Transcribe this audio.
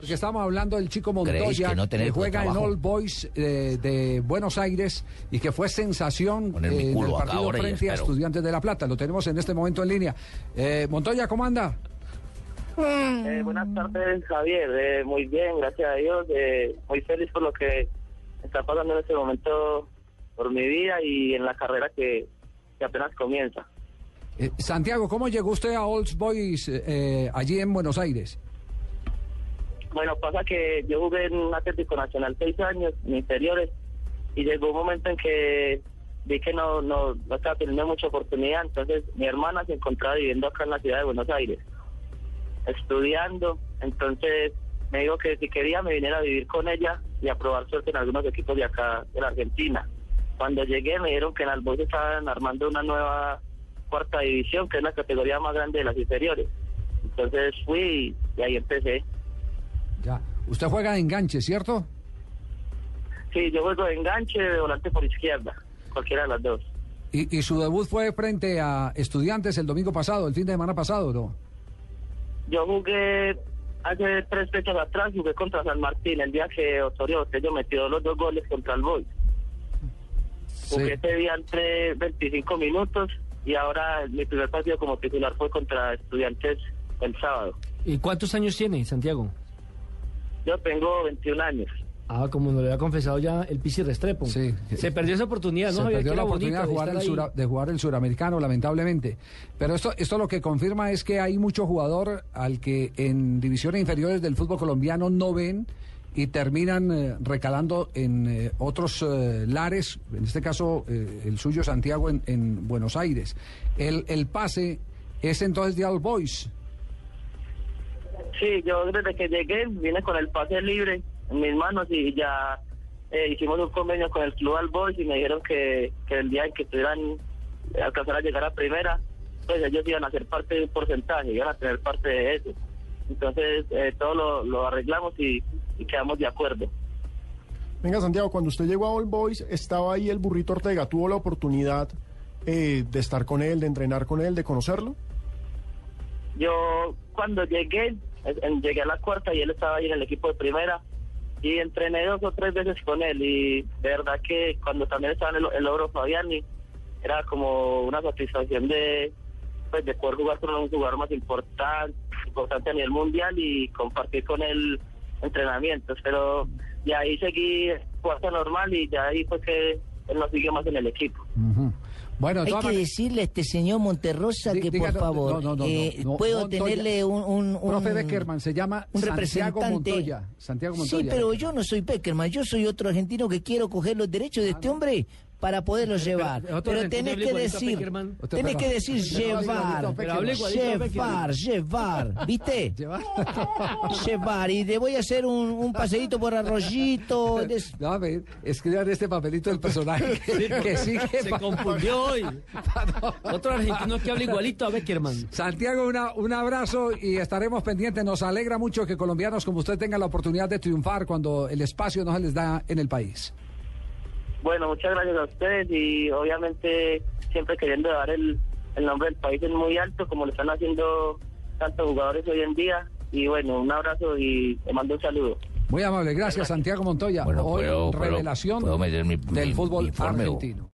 Porque estamos hablando del chico Montoya que no juega en? All Boys eh, de Buenos Aires y que fue sensación eh, en el acá partido frente a. Estudiantes de La Plata. Lo tenemos en este momento en línea. Eh, Montoya, ¿cómo anda? Eh, buenas tardes, Javier. Eh, muy bien, gracias a Dios. Eh, muy feliz por lo que está pasando en este momento por mi vida y en la carrera que, que apenas comienza. Eh, Santiago, ¿cómo llegó usted a All Boys eh, allí en Buenos Aires? Bueno, pasa que yo jugué en un Atlético Nacional seis años, en inferiores, y llegó un momento en que vi que no, no, no estaba teniendo mucha oportunidad. Entonces, mi hermana se encontraba viviendo acá en la ciudad de Buenos Aires, estudiando. Entonces, me dijo que si quería me viniera a vivir con ella y a probar suerte en algunos equipos de acá, de la Argentina. Cuando llegué, me dijeron que en Alboy estaban armando una nueva cuarta división, que es la categoría más grande de las inferiores. Entonces fui y ahí empecé. Ya. Usted juega de enganche, ¿cierto? Sí, yo juego de enganche de volante por izquierda, cualquiera de las dos. Y, y su debut fue frente a Estudiantes el domingo pasado, el fin de semana pasado, ¿no? Yo jugué hace tres fechas atrás, jugué contra San Martín, el día que Osorio Botello metió los dos goles contra el Boy. Jugué ese día entre 25 minutos y ahora mi primer partido como titular fue contra Estudiantes el sábado. ¿Y cuántos años tiene, Santiago? Yo tengo 21 años. Ah, como nos lo había confesado ya el Pisi Restrepo. Sí. Se perdió esa oportunidad, ¿no? Se perdió Que la oportunidad de jugar, el sura- de jugar el suramericano, lamentablemente. Pero esto, esto lo que confirma es que hay mucho jugador al que en divisiones inferiores del fútbol colombiano no ven y terminan eh, recalando en eh, otros eh, lares, en este caso eh, el suyo Santiago en, en Buenos Aires. El, el pase es entonces de All Boys. Sí, yo desde que llegué vine con el pase libre en mis manos y ya eh, hicimos un convenio con el Club Alboys y me dijeron que, que el día en que estuvieran alcanzar a llegar a primera, pues ellos iban a ser parte de un porcentaje, iban a tener parte de eso. Entonces eh, todo lo, lo arreglamos y, y quedamos de acuerdo. Venga, Santiago, cuando usted llegó a All Boys, estaba ahí el burrito Ortega. ¿Tuvo la oportunidad eh, de estar con él, de entrenar con él, de conocerlo? Yo cuando llegué, llegué a la cuarta y él estaba ahí en el equipo de primera. Y entrené dos o tres veces con él. Y de verdad que cuando también estaba en el, el Oro Fabiani era como una satisfacción de pues de poder jugar con un jugador más importante, importante a nivel mundial y compartir con él entrenamientos, pero de ahí seguí cuarta normal y ya ahí fue que él no siguió más en el equipo. Bueno, Hay que decirle a este señor Monterrosa que, por favor, no, no, no, eh, puedo Montoya. tenerle un... un, un- Profe Beckerman, se llama un Santiago. Montoya. Santiago Montoya. Sí, pero yo no soy Beckerman, yo soy otro argentino que quiero coger los derechos de este hombre para poderlo llevar. Pero tenés que decir, tenés que decir llevar, llevar, llevar, ¿viste? Llevar. Llevar, y te voy a hacer un, un paseíto por arroyito. des- No, a ver, escriban este papelito del personaje que, que sigue. Se confundió hoy. Otro argentino que habla igualito a Beckerman. Santiago, una, un abrazo y estaremos pendientes. Nos alegra mucho que colombianos como usted tengan la oportunidad de triunfar cuando el espacio no se les da en el país. Bueno, muchas gracias a ustedes y obviamente siempre queriendo dar el, el nombre del país en muy alto como lo están haciendo tantos jugadores hoy en día. Y bueno, un abrazo y te mando un saludo. Muy amable, gracias Santiago Montoya. Bueno, Hoy puedo- revelación puedo meter mi- del mi- fútbol mi argentino.